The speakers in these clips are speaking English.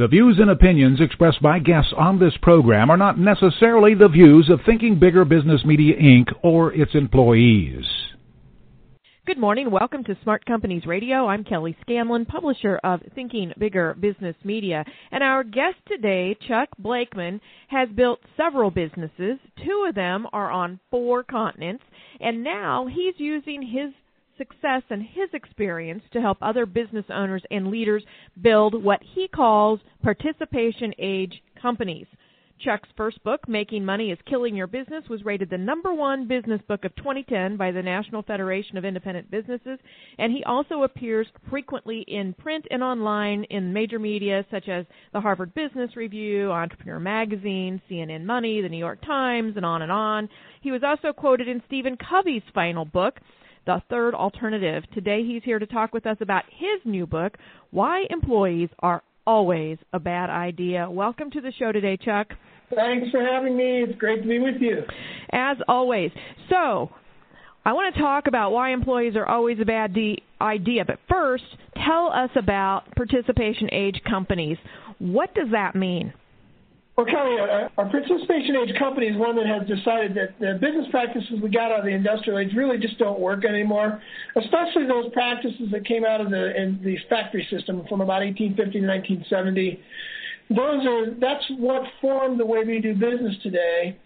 The views and opinions expressed by guests on this program are not necessarily the views of Thinking Bigger Business Media Inc. or its employees. Good morning. Welcome to Smart Companies Radio. I'm Kelly Scanlon, publisher of Thinking Bigger Business Media. And our guest today, Chuck Blakeman, has built several businesses. Two of them are on four continents. And now he's using his success and his experience to help other business owners and leaders build what he calls participation age companies. Chuck's first book, Making Money is Killing Your Business, was rated the number one business book of 2010 by the National Federation of Independent Businesses, and he also appears frequently in print and online in major media such as the Harvard Business Review, Entrepreneur Magazine, CNN Money, the New York Times, and on and on. He was also quoted in Stephen Covey's final book, the third alternative. Today he's here to talk with us about his new book, Why Employees Are Always a Bad Idea. Welcome to the show today, Chuck. Thanks for having me. It's great to be with you. As always. So, I want to talk about why employees are always a bad de- idea, but first, tell us about participation age companies. What does that mean? Well, Kelly, our, our participation age company is one that has decided that the business practices we got out of the industrial age really just don't work anymore, especially those practices that came out of the in the factory system from about 1850 to 1970. Those are that's what formed the way we do business today,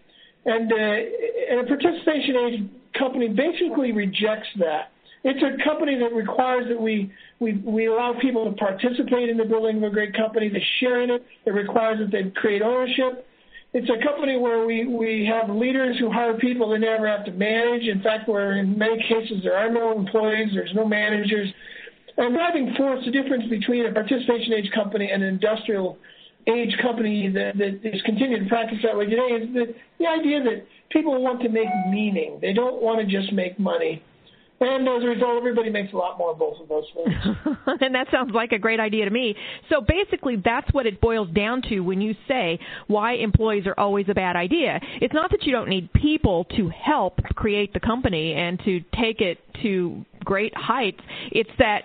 and, uh, and a participation age company basically rejects that. It's a company that requires that we, we, we allow people to participate in the building of a great company, to share in it. It requires that they create ownership. It's a company where we, we have leaders who hire people they never have to manage. In fact, where in many cases there are no employees, there's no managers. And driving force, the difference between a participation age company and an industrial age company that, that is continuing to practice that way today is that the idea that people want to make meaning. They don't want to just make money. And as a result, everybody makes a lot more of both of those things. and that sounds like a great idea to me. So basically, that's what it boils down to when you say why employees are always a bad idea. It's not that you don't need people to help create the company and to take it to great heights. It's that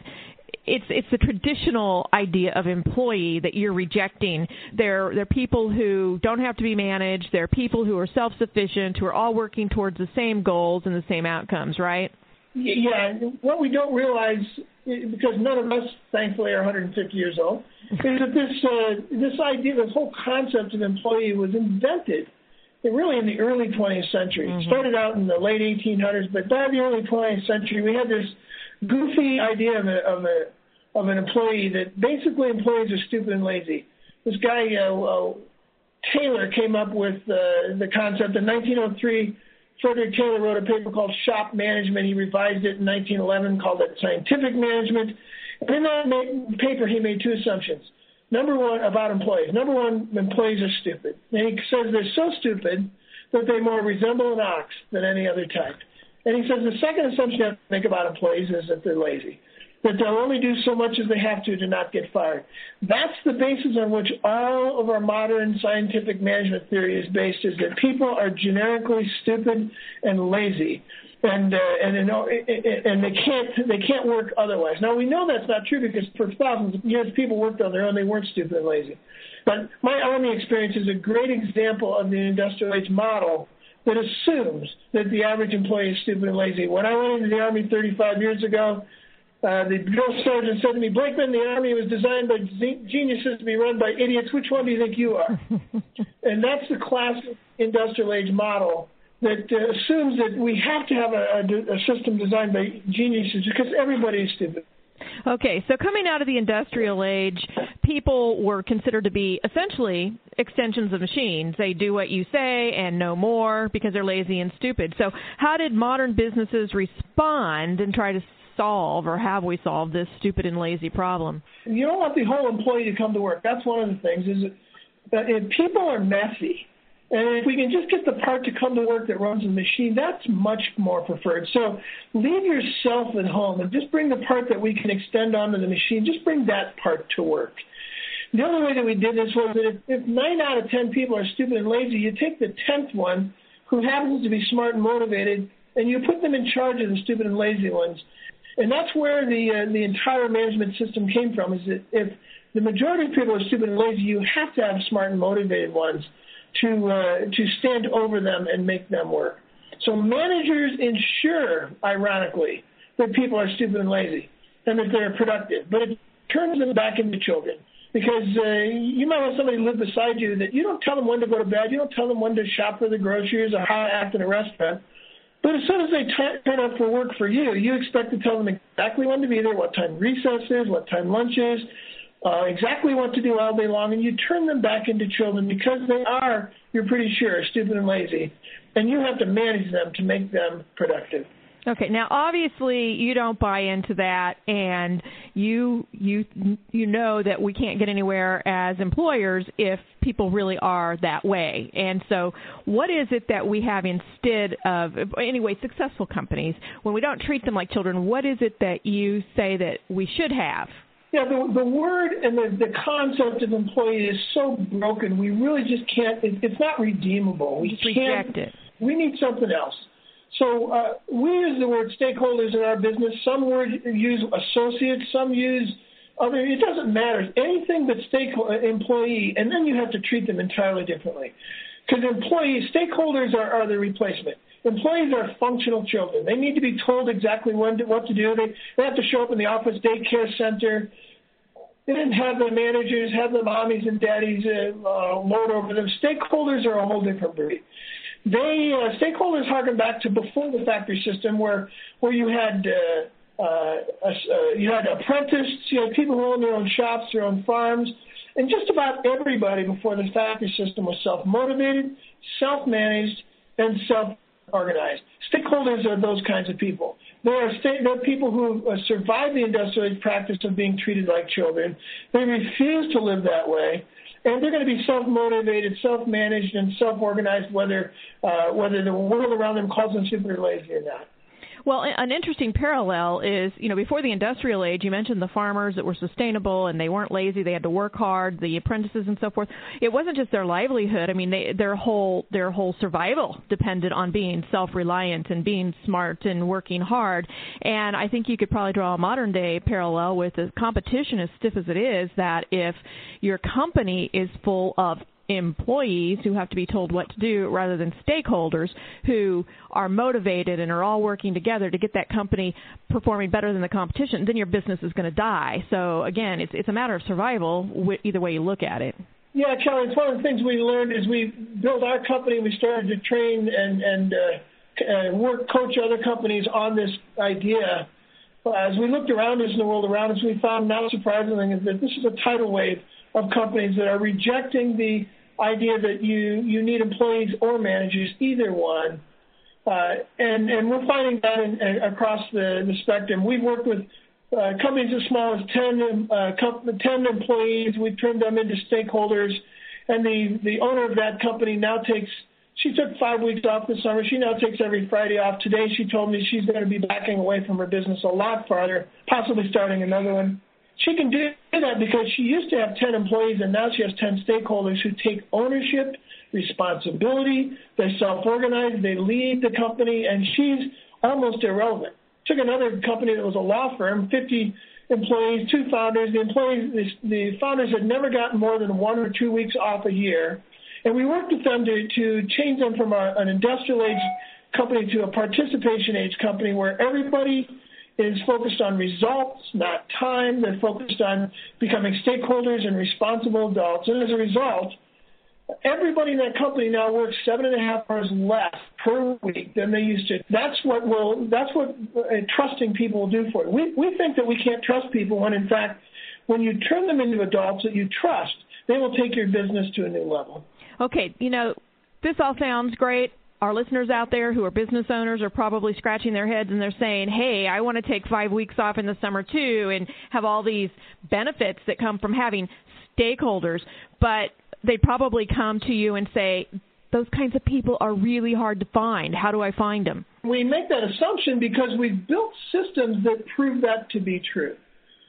it's it's the traditional idea of employee that you're rejecting. They're they're people who don't have to be managed. They're people who are self sufficient, who are all working towards the same goals and the same outcomes, right? Yeah, what we don't realize, because none of us, thankfully, are 150 years old, is that this uh, this idea, this whole concept of employee was invented really in the early 20th century. Mm-hmm. It started out in the late 1800s, but by the early 20th century, we had this goofy idea of a, of a of an employee that basically employees are stupid and lazy. This guy uh, uh, Taylor came up with uh, the concept in 1903 Frederick Taylor wrote a paper called Shop Management. He revised it in 1911, called it Scientific Management. And in that paper, he made two assumptions. Number one, about employees. Number one, employees are stupid. And he says they're so stupid that they more resemble an ox than any other type. And he says the second assumption you have to make about employees is that they're lazy that they'll only do so much as they have to to not get fired. That's the basis on which all of our modern scientific management theory is based: is that people are generically stupid and lazy, and uh, and know, and they can't they can't work otherwise. Now we know that's not true because for thousands of years people worked on their own; they weren't stupid and lazy. But my army experience is a great example of the industrial age model that assumes that the average employee is stupid and lazy. When I went into the army 35 years ago, uh, the drill sergeant said to me, Blakeman, the Army was designed by geniuses to be run by idiots. Which one do you think you are? and that's the classic industrial age model that uh, assumes that we have to have a, a, a system designed by geniuses because everybody is stupid. Okay, so coming out of the industrial age, people were considered to be essentially extensions of machines. They do what you say and no more because they're lazy and stupid. So, how did modern businesses respond and try to solve or have we solved this stupid and lazy problem? You don't want the whole employee to come to work. That's one of the things. Is that if people are messy, and if we can just get the part to come to work that runs the machine, that's much more preferred. So leave yourself at home and just bring the part that we can extend onto the machine. Just bring that part to work. The other way that we did this was that if, if nine out of ten people are stupid and lazy, you take the tenth one who happens to be smart and motivated, and you put them in charge of the stupid and lazy ones. And that's where the uh, the entire management system came from. Is that if the majority of people are stupid and lazy. You have to have smart and motivated ones to uh, to stand over them and make them work. So managers ensure, ironically, that people are stupid and lazy and that they're productive, but it turns them back into children because uh, you might have somebody live beside you that you don't tell them when to go to bed, you don't tell them when to shop for the groceries or how to act in a restaurant. But as soon as they t- turn up for work for you, you expect to tell them exactly when to be there, what time recess is, what time lunch is, uh, exactly what to do all day long, and you turn them back into children because they are, you're pretty sure, stupid and lazy. And you have to manage them to make them productive. Okay. Now, obviously, you don't buy into that, and you you you know that we can't get anywhere as employers if people really are that way. And so, what is it that we have instead of anyway successful companies when we don't treat them like children? What is it that you say that we should have? Yeah, the, the word and the, the concept of employee is so broken. We really just can't. It, it's not redeemable. We just reject it. We need something else. So uh, we use the word stakeholders in our business. Some word use associates. Some use other. It doesn't matter. Anything but stakeholder employee, and then you have to treat them entirely differently. Because employees, stakeholders are, are the replacement. Employees are functional children. They need to be told exactly when to, what to do. They, they have to show up in the office daycare center. They didn't have the managers, have the mommies and daddies uh, uh, load over them. Stakeholders are a whole different breed. They uh, stakeholders harken back to before the factory system, where where you had uh, uh, uh, you had apprentices, you had people who owned their own shops, their own farms, and just about everybody before the factory system was self-motivated, self-managed, and self organized. Stakeholders are those kinds of people. There are, sta- there are people who uh, survive the industrial age practice of being treated like children. They refuse to live that way. And they're going to be self-motivated, self-managed, and self-organized, whether uh, whether the world around them calls them stupid or lazy or not. Well, an interesting parallel is, you know, before the industrial age, you mentioned the farmers that were sustainable and they weren't lazy. They had to work hard. The apprentices and so forth. It wasn't just their livelihood. I mean, they, their whole their whole survival depended on being self-reliant and being smart and working hard. And I think you could probably draw a modern day parallel with the competition as stiff as it is. That if your company is full of employees who have to be told what to do rather than stakeholders who are motivated and are all working together to get that company performing better than the competition, then your business is going to die. So again, it's it's a matter of survival either way you look at it. Yeah, Kelly, it's one of the things we learned as we built our company. We started to train and and uh, uh, work coach other companies on this idea. As we looked around us in the world around us, we found, not surprisingly, that this is a tidal wave of companies that are rejecting the idea that you you need employees or managers, either one. Uh, and and we're finding that in, in, across the, the spectrum. We've worked with uh, companies as small as 10, uh, 10 employees. We've turned them into stakeholders, and the the owner of that company now takes. She took five weeks off this summer. She now takes every Friday off. Today, she told me she's going to be backing away from her business a lot farther, possibly starting another one. She can do that because she used to have 10 employees and now she has 10 stakeholders who take ownership, responsibility, they self-organize, they lead the company, and she's almost irrelevant. Took another company that was a law firm, 50 employees, two founders. The employees, the, the founders had never gotten more than one or two weeks off a year, and we worked with them to, to change them from a, an industrial age company to a participation age company where everybody is focused on results, not time. They're focused on becoming stakeholders and responsible adults. And as a result, everybody in that company now works seven and a half hours less per week than they used to. That's what will. That's what uh, trusting people will do for you. We we think that we can't trust people when, in fact, when you turn them into adults that you trust, they will take your business to a new level. Okay, you know, this all sounds great our listeners out there who are business owners are probably scratching their heads and they're saying, "Hey, I want to take 5 weeks off in the summer too and have all these benefits that come from having stakeholders." But they probably come to you and say, "Those kinds of people are really hard to find. How do I find them?" We make that assumption because we've built systems that prove that to be true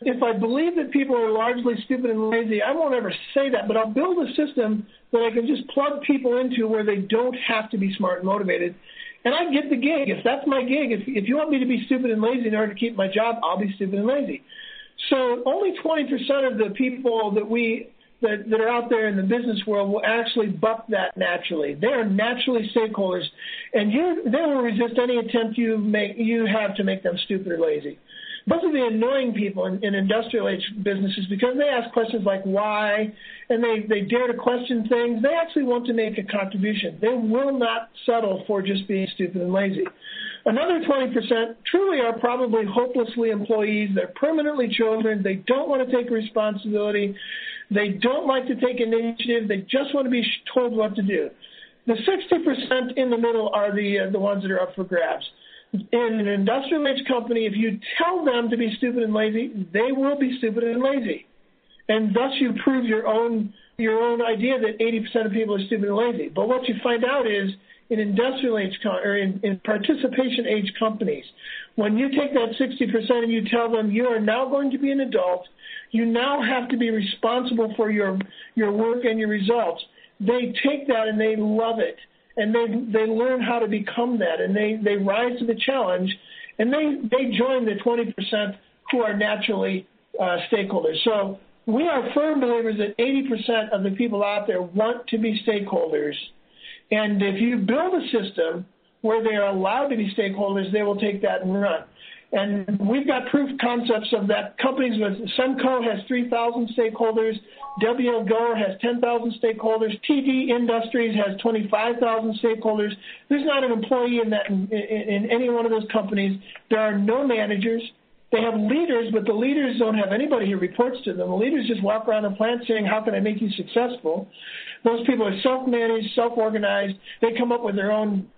if I believe that people are largely stupid and lazy, I won't ever say that, but I'll build a system that I can just plug people into where they don't have to be smart and motivated. And I get the gig. If that's my gig, if, if you want me to be stupid and lazy in order to keep my job, I'll be stupid and lazy. So only 20% of the people that we that, that are out there in the business world will actually buck that naturally. They are naturally stakeholders, and you, they will resist any attempt you make you have to make them stupid or lazy. Those are the annoying people in, in industrial age businesses because they ask questions like why, and they, they dare to question things. They actually want to make a contribution. They will not settle for just being stupid and lazy. Another 20% truly are probably hopelessly employees. They're permanently children. They don't want to take responsibility. They don't like to take initiative. They just want to be told what to do. The 60% in the middle are the uh, the ones that are up for grabs. In an industrial age company, if you tell them to be stupid and lazy, they will be stupid and lazy, and thus you prove your own your own idea that 80% of people are stupid and lazy. But what you find out is in industrial age or in, in participation age companies, when you take that 60% and you tell them you are now going to be an adult, you now have to be responsible for your your work and your results. They take that and they love it, and they they learn how to become that, and they they rise to the challenge, and they they join the 20% who are naturally uh, stakeholders. So we are firm believers that 80% of the people out there want to be stakeholders, and if you build a system where they are allowed to be stakeholders, they will take that and run. And we've got proof concepts of that. Companies with Semco has 3,000 stakeholders. WL Gore has 10,000 stakeholders. TD Industries has 25,000 stakeholders. There's not an employee in that in, in, in any one of those companies. There are no managers. They have leaders, but the leaders don't have anybody who reports to them. The leaders just walk around the plant saying, "How can I make you successful?" Those people are self-managed, self-organized. They come up with their own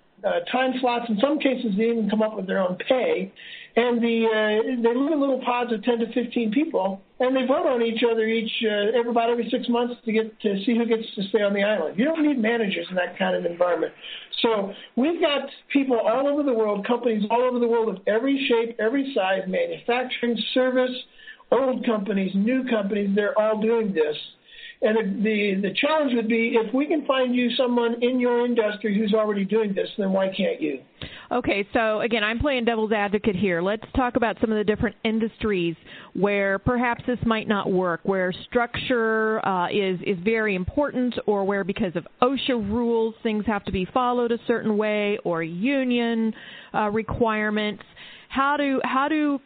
time slots. In some cases, they even come up with their own pay. And the uh, they live in little pods of 10 to 15 people, and they vote on each other each uh, every, about every six months to get to see who gets to stay on the island. You don't need managers in that kind of environment. So we've got people all over the world, companies all over the world of every shape, every size, manufacturing, service, old companies, new companies. They're all doing this. And the, the challenge would be if we can find you someone in your industry who's already doing this, then why can't you? Okay, so again, I'm playing devil's advocate here. Let's talk about some of the different industries where perhaps this might not work, where structure uh, is is very important, or where because of OSHA rules things have to be followed a certain way, or union uh, requirements. How do how do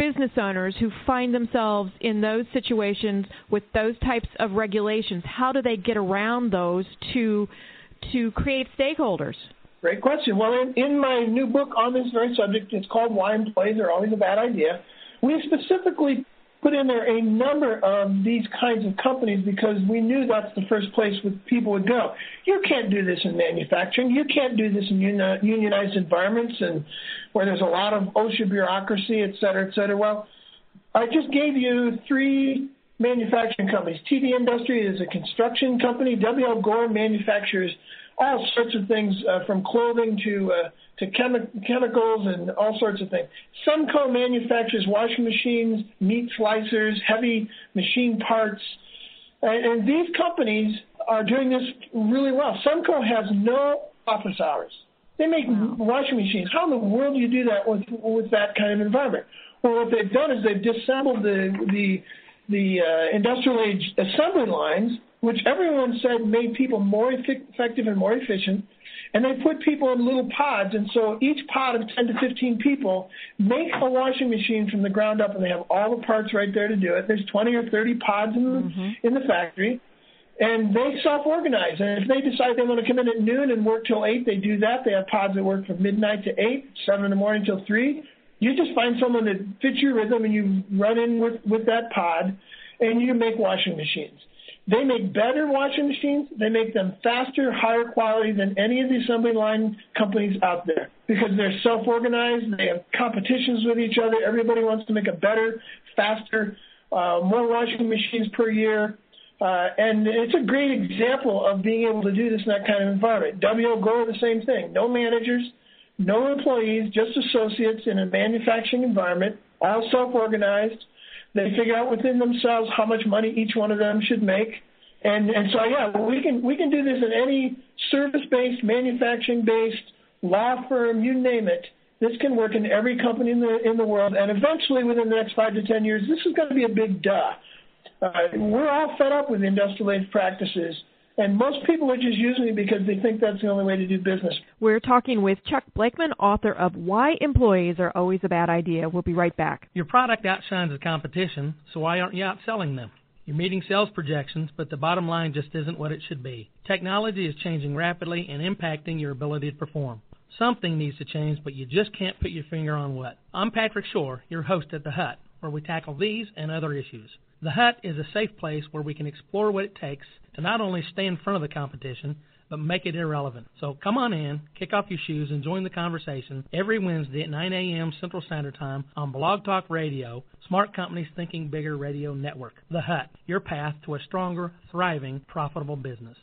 business owners who find themselves in those situations with those types of regulations, how do they get around those to to create stakeholders? Great question. Well, in, in my new book on this very subject, it's called Why Employees Are Always a Bad Idea. We specifically put in there a number of these kinds of companies because we knew that's the first place people would go. You can't do this in manufacturing. You can't do this in unionized environments and where there's a lot of OSHA bureaucracy, et cetera, et cetera. Well, I just gave you three manufacturing companies. TD Industry is a construction company. WL Gore manufactures all sorts of things uh, from clothing to uh, to chemi- chemicals and all sorts of things. Semco manufactures washing machines, meat slicers, heavy machine parts, and, and these companies are doing this really well. Semco has no office hours. They make wow. washing machines. How in the world do you do that with with that kind of environment? Well, what they've done is they've disassembled the the the uh, industrial age assembly lines, which everyone said made people more effective and more efficient. And they put people in little pods, and so each pod of 10 to 15 people make a washing machine from the ground up, and they have all the parts right there to do it. There's 20 or 30 pods in the, mm-hmm. in the factory, and they self-organize. And if they decide they want to come in at noon and work till 8, they do that. They have pods that work from midnight to 8, 7 in the morning till 3. You just find someone that fits your rhythm, and you run in with, with that pod, and you make washing machines. They make better washing machines. They make them faster, higher quality than any of the assembly line companies out there because they're self-organized. They have competitions with each other. Everybody wants to make a better, faster, uh, more washing machines per year. Uh, and it's a great example of being able to do this in that kind of environment. WL Gore, the same thing. No managers, no employees, just associates in a manufacturing environment, all self-organized. They figure out within themselves how much money each one of them should make. And and so yeah, we can we can do this in any service based, manufacturing based, law firm, you name it. This can work in every company in the in the world, and eventually, within the next five to ten years, this is going to be a big duh. Uh, we're all fed up with industrial age practices. And most people are just using it because they think that's the only way to do business. We're talking with Chuck Blakeman, author of Why Employees Are Always a Bad Idea. We'll be right back. Your product outshines the competition, so why aren't you outselling them? You're meeting sales projections, but the bottom line just isn't what it should be. Technology is changing rapidly and impacting your ability to perform. Something needs to change, but you just can't put your finger on what. I'm Patrick Shore, your host at The Hut, where we tackle these and other issues. The Hut is a safe place where we can explore what it takes to not only stay in front of the competition, but make it irrelevant. So come on in, kick off your shoes, and join the conversation every Wednesday at 9 a.m. Central Standard Time on Blog Talk Radio, Smart Companies Thinking Bigger Radio Network. The Hut, your path to a stronger, thriving, profitable business.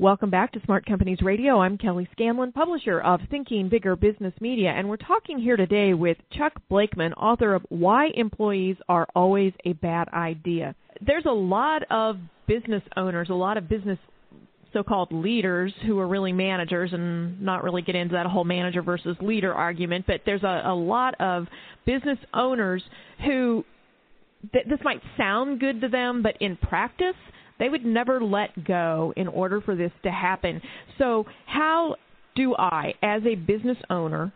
Welcome back to Smart Companies Radio. I'm Kelly Scanlon, publisher of Thinking Bigger Business Media, and we're talking here today with Chuck Blakeman, author of Why Employees Are Always a Bad Idea. There's a lot of business owners, a lot of business so-called leaders who are really managers and not really get into that whole manager versus leader argument, but there's a, a lot of business owners who th- this might sound good to them, but in practice – they would never let go in order for this to happen. So, how do I, as a business owner,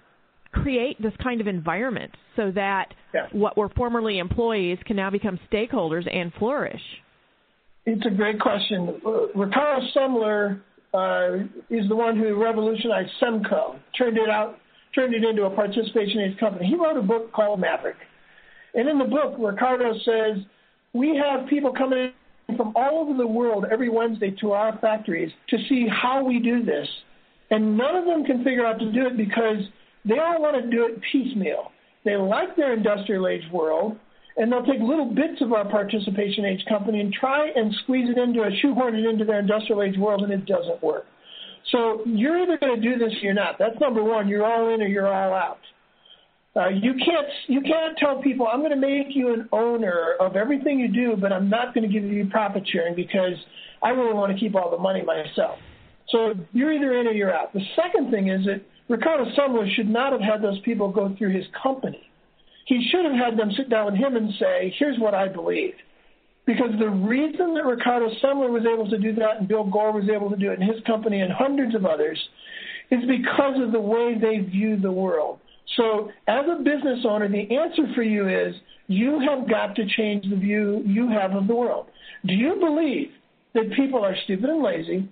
create this kind of environment so that yeah. what were formerly employees can now become stakeholders and flourish? It's a great question. Ricardo Semler uh, is the one who revolutionized Semco, turned it out, turned it into a participation-based company. He wrote a book called Maverick, and in the book, Ricardo says we have people coming in from all over the world every Wednesday to our factories to see how we do this. And none of them can figure out to do it because they all want to do it piecemeal. They like their industrial age world, and they'll take little bits of our participation age company and try and squeeze it into a shoehorn it into their industrial age world, and it doesn't work. So you're either going to do this or you're not. That's number one. You're all in or you're all out. Uh, you can't you can't tell people I'm going to make you an owner of everything you do, but I'm not going to give you profit sharing because I really want to keep all the money myself. So you're either in or you're out. The second thing is that Ricardo Semler should not have had those people go through his company. He should have had them sit down with him and say, "Here's what I believe." Because the reason that Ricardo Semler was able to do that and Bill Gore was able to do it in his company and hundreds of others is because of the way they view the world. So, as a business owner, the answer for you is you have got to change the view you have of the world. Do you believe that people are stupid and lazy,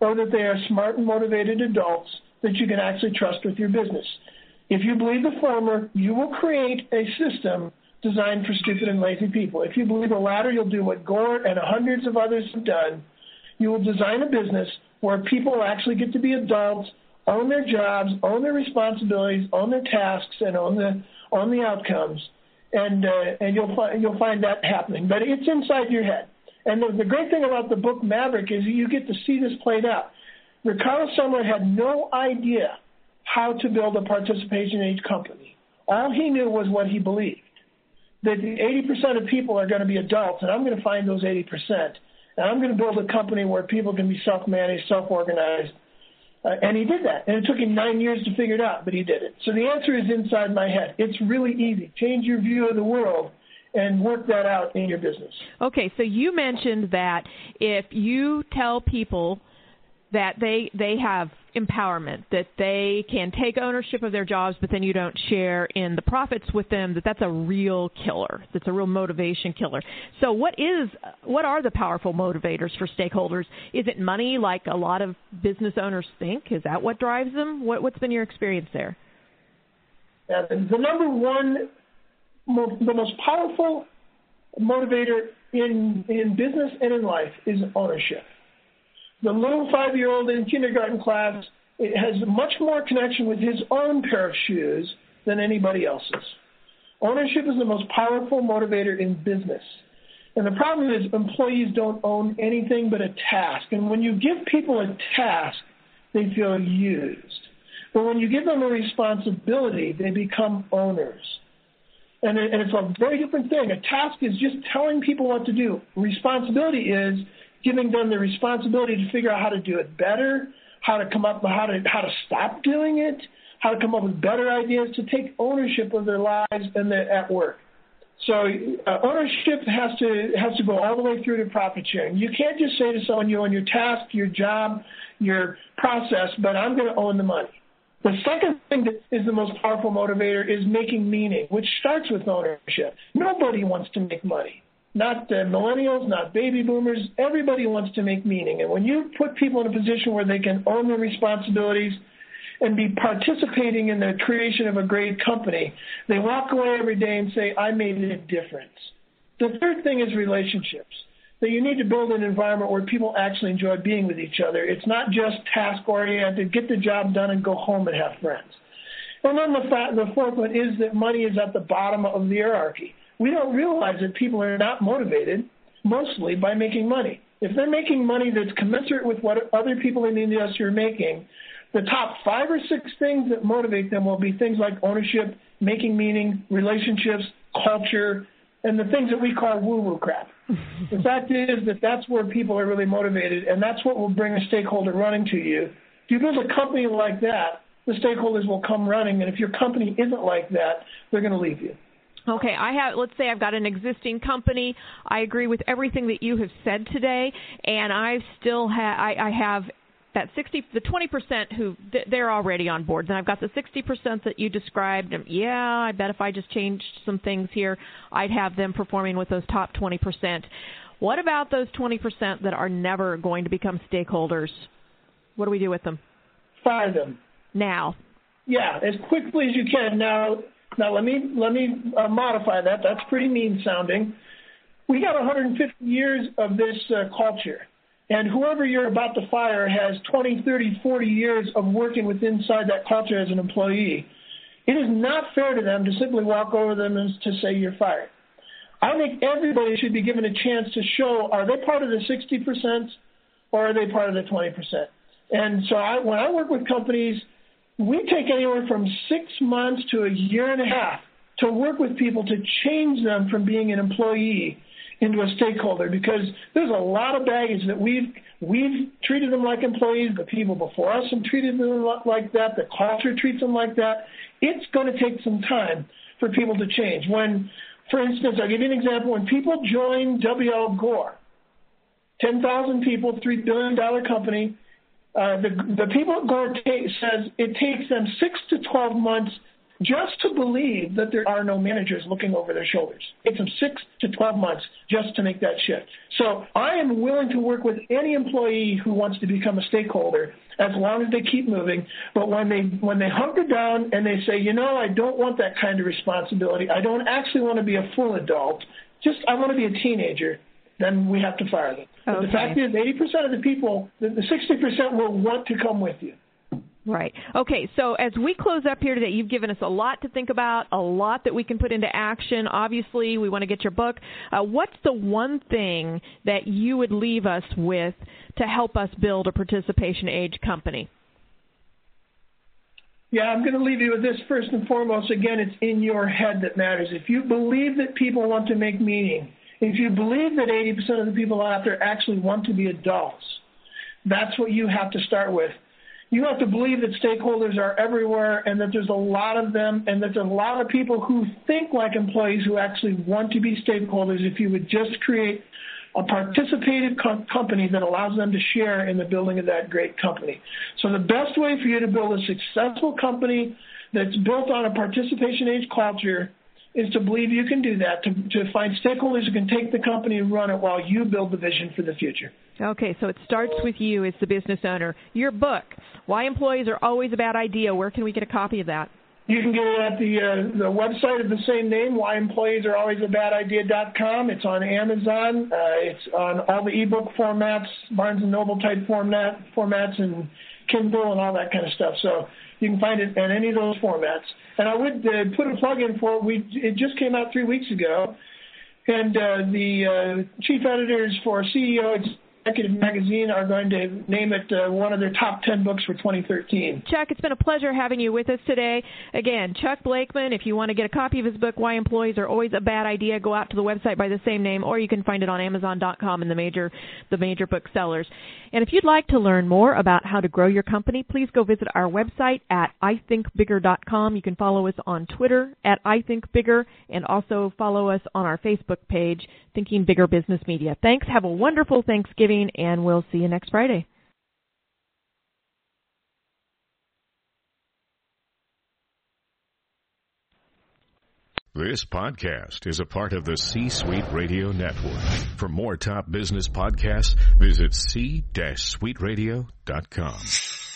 or that they are smart and motivated adults that you can actually trust with your business? If you believe the former, you will create a system designed for stupid and lazy people. If you believe the latter, you'll do what Gore and hundreds of others have done. You will design a business where people actually get to be adults own their jobs, own their responsibilities, own their tasks, and own the own the outcomes, and uh, and you'll find you'll find that happening. But it's inside your head. And the, the great thing about the book Maverick is you get to see this played out. Ricardo Semler had no idea how to build a participation age company. All he knew was what he believed. That 80% of people are going to be adults, and I'm going to find those 80%. And I'm going to build a company where people can be self-managed, self-organized, uh, and he did that. And it took him nine years to figure it out, but he did it. So the answer is inside my head. It's really easy. Change your view of the world and work that out in your business. Okay, so you mentioned that if you tell people that they they have empowerment that they can take ownership of their jobs but then you don't share in the profits with them that that's a real killer. That's a real motivation killer. So what is what are the powerful motivators for stakeholders? Is it money like a lot of business owners think? Is that what drives them? What what's been your experience there? Yeah, the number one the most powerful motivator in in business and in life is ownership the little five year old in kindergarten class has much more connection with his own pair of shoes than anybody else's. Ownership is the most powerful motivator in business. And the problem is employees don't own anything but a task. And when you give people a task, they feel used. But when you give them a responsibility, they become owners. And, it's a very different thing. A task is just telling people what to do. Responsibility is giving them the responsibility to figure out how to do it better, how to come up how to how to stop doing it, how to come up with better ideas, to take ownership of their lives and their, at work. So uh, ownership has to has to go all the way through to profit sharing. You can't just say to someone, you own your task, your job, your process, but I'm going to own the money. The second thing that is the most powerful motivator is making meaning, which starts with ownership. Nobody wants to make money. Not the millennials, not baby boomers. Everybody wants to make meaning. And when you put people in a position where they can own their responsibilities and be participating in the creation of a great company, they walk away every day and say, I made a difference. The third thing is relationships that you need to build an environment where people actually enjoy being with each other. It's not just task oriented, get the job done and go home and have friends. And then the, the fourth one is that money is at the bottom of the hierarchy. We don't realize that people are not motivated mostly by making money. If they're making money that's commensurate with what other people in the industry are making, the top five or six things that motivate them will be things like ownership, making meaning, relationships, culture, and the things that we call woo-woo crap. the fact is that that's where people are really motivated, and that's what will bring a stakeholder running to you. If you build a company like that, the stakeholders will come running, and if your company isn't like that, they're going to leave you. Okay, I have. Let's say I've got an existing company. I agree with everything that you have said today, and I still have. I, I have that 60 the 20% who they're already on board then i've got the 60% that you described and yeah i bet if i just changed some things here i'd have them performing with those top 20% what about those 20% that are never going to become stakeholders what do we do with them fire them now yeah as quickly as you can now now let me let me uh, modify that that's pretty mean sounding we got 150 years of this uh, culture and whoever you're about to fire has 20, 30, 40 years of working with inside that culture as an employee. It is not fair to them to simply walk over them and to say you're fired. I think everybody should be given a chance to show are they part of the 60% or are they part of the 20%? And so I, when I work with companies, we take anywhere from six months to a year and a half to work with people to change them from being an employee into a stakeholder because there's a lot of baggage that we've we've treated them like employees. The people before us have treated them like that. The culture treats them like that. It's going to take some time for people to change. When, for instance, I'll give you an example. When people join W.L. Gore, 10,000 people, $3 billion company, uh, the, the people at Gore says it takes them six to 12 months just to believe that there are no managers looking over their shoulders. It takes them six to 12 months just to make that shift. So I am willing to work with any employee who wants to become a stakeholder as long as they keep moving. But when they when they hunker down and they say, you know, I don't want that kind of responsibility. I don't actually want to be a full adult. Just I want to be a teenager. Then we have to fire them. Okay. But the fact is, 80% of the people, the 60% will want to come with you. Right. Okay, so as we close up here today, you've given us a lot to think about, a lot that we can put into action. Obviously, we want to get your book. Uh, what's the one thing that you would leave us with to help us build a participation age company? Yeah, I'm going to leave you with this first and foremost. Again, it's in your head that matters. If you believe that people want to make meaning, if you believe that 80% of the people out there actually want to be adults, that's what you have to start with you have to believe that stakeholders are everywhere and that there's a lot of them and that there's a lot of people who think like employees who actually want to be stakeholders if you would just create a participative co- company that allows them to share in the building of that great company. So the best way for you to build a successful company that's built on a participation age culture is to believe you can do that, to, to find stakeholders who can take the company and run it while you build the vision for the future. Okay, so it starts with you as the business owner. Your book, Why Employees Are Always a Bad Idea. Where can we get a copy of that? You can get it at the uh, the website of the same name, Why Employees Are Always a Bad whyemployeesarealwaysabadidea.com. It's on Amazon. Uh, it's on all the ebook formats, Barnes and Noble type format formats, and Kindle and all that kind of stuff. So you can find it in any of those formats. And I would uh, put a plug in for it. We it just came out three weeks ago, and uh, the uh, chief editors for CEO Executive Magazine are going to name it uh, one of their top 10 books for 2013. Chuck, it's been a pleasure having you with us today. Again, Chuck Blakeman, if you want to get a copy of his book, Why Employees Are Always a Bad Idea, go out to the website by the same name, or you can find it on Amazon.com and the major, the major booksellers. And if you'd like to learn more about how to grow your company, please go visit our website at ithinkbigger.com. You can follow us on Twitter at ithinkbigger and also follow us on our Facebook page, Thinking Bigger Business Media. Thanks. Have a wonderful Thanksgiving, and we'll see you next Friday. This podcast is a part of the C Suite Radio Network. For more top business podcasts, visit c-suiteradio.com.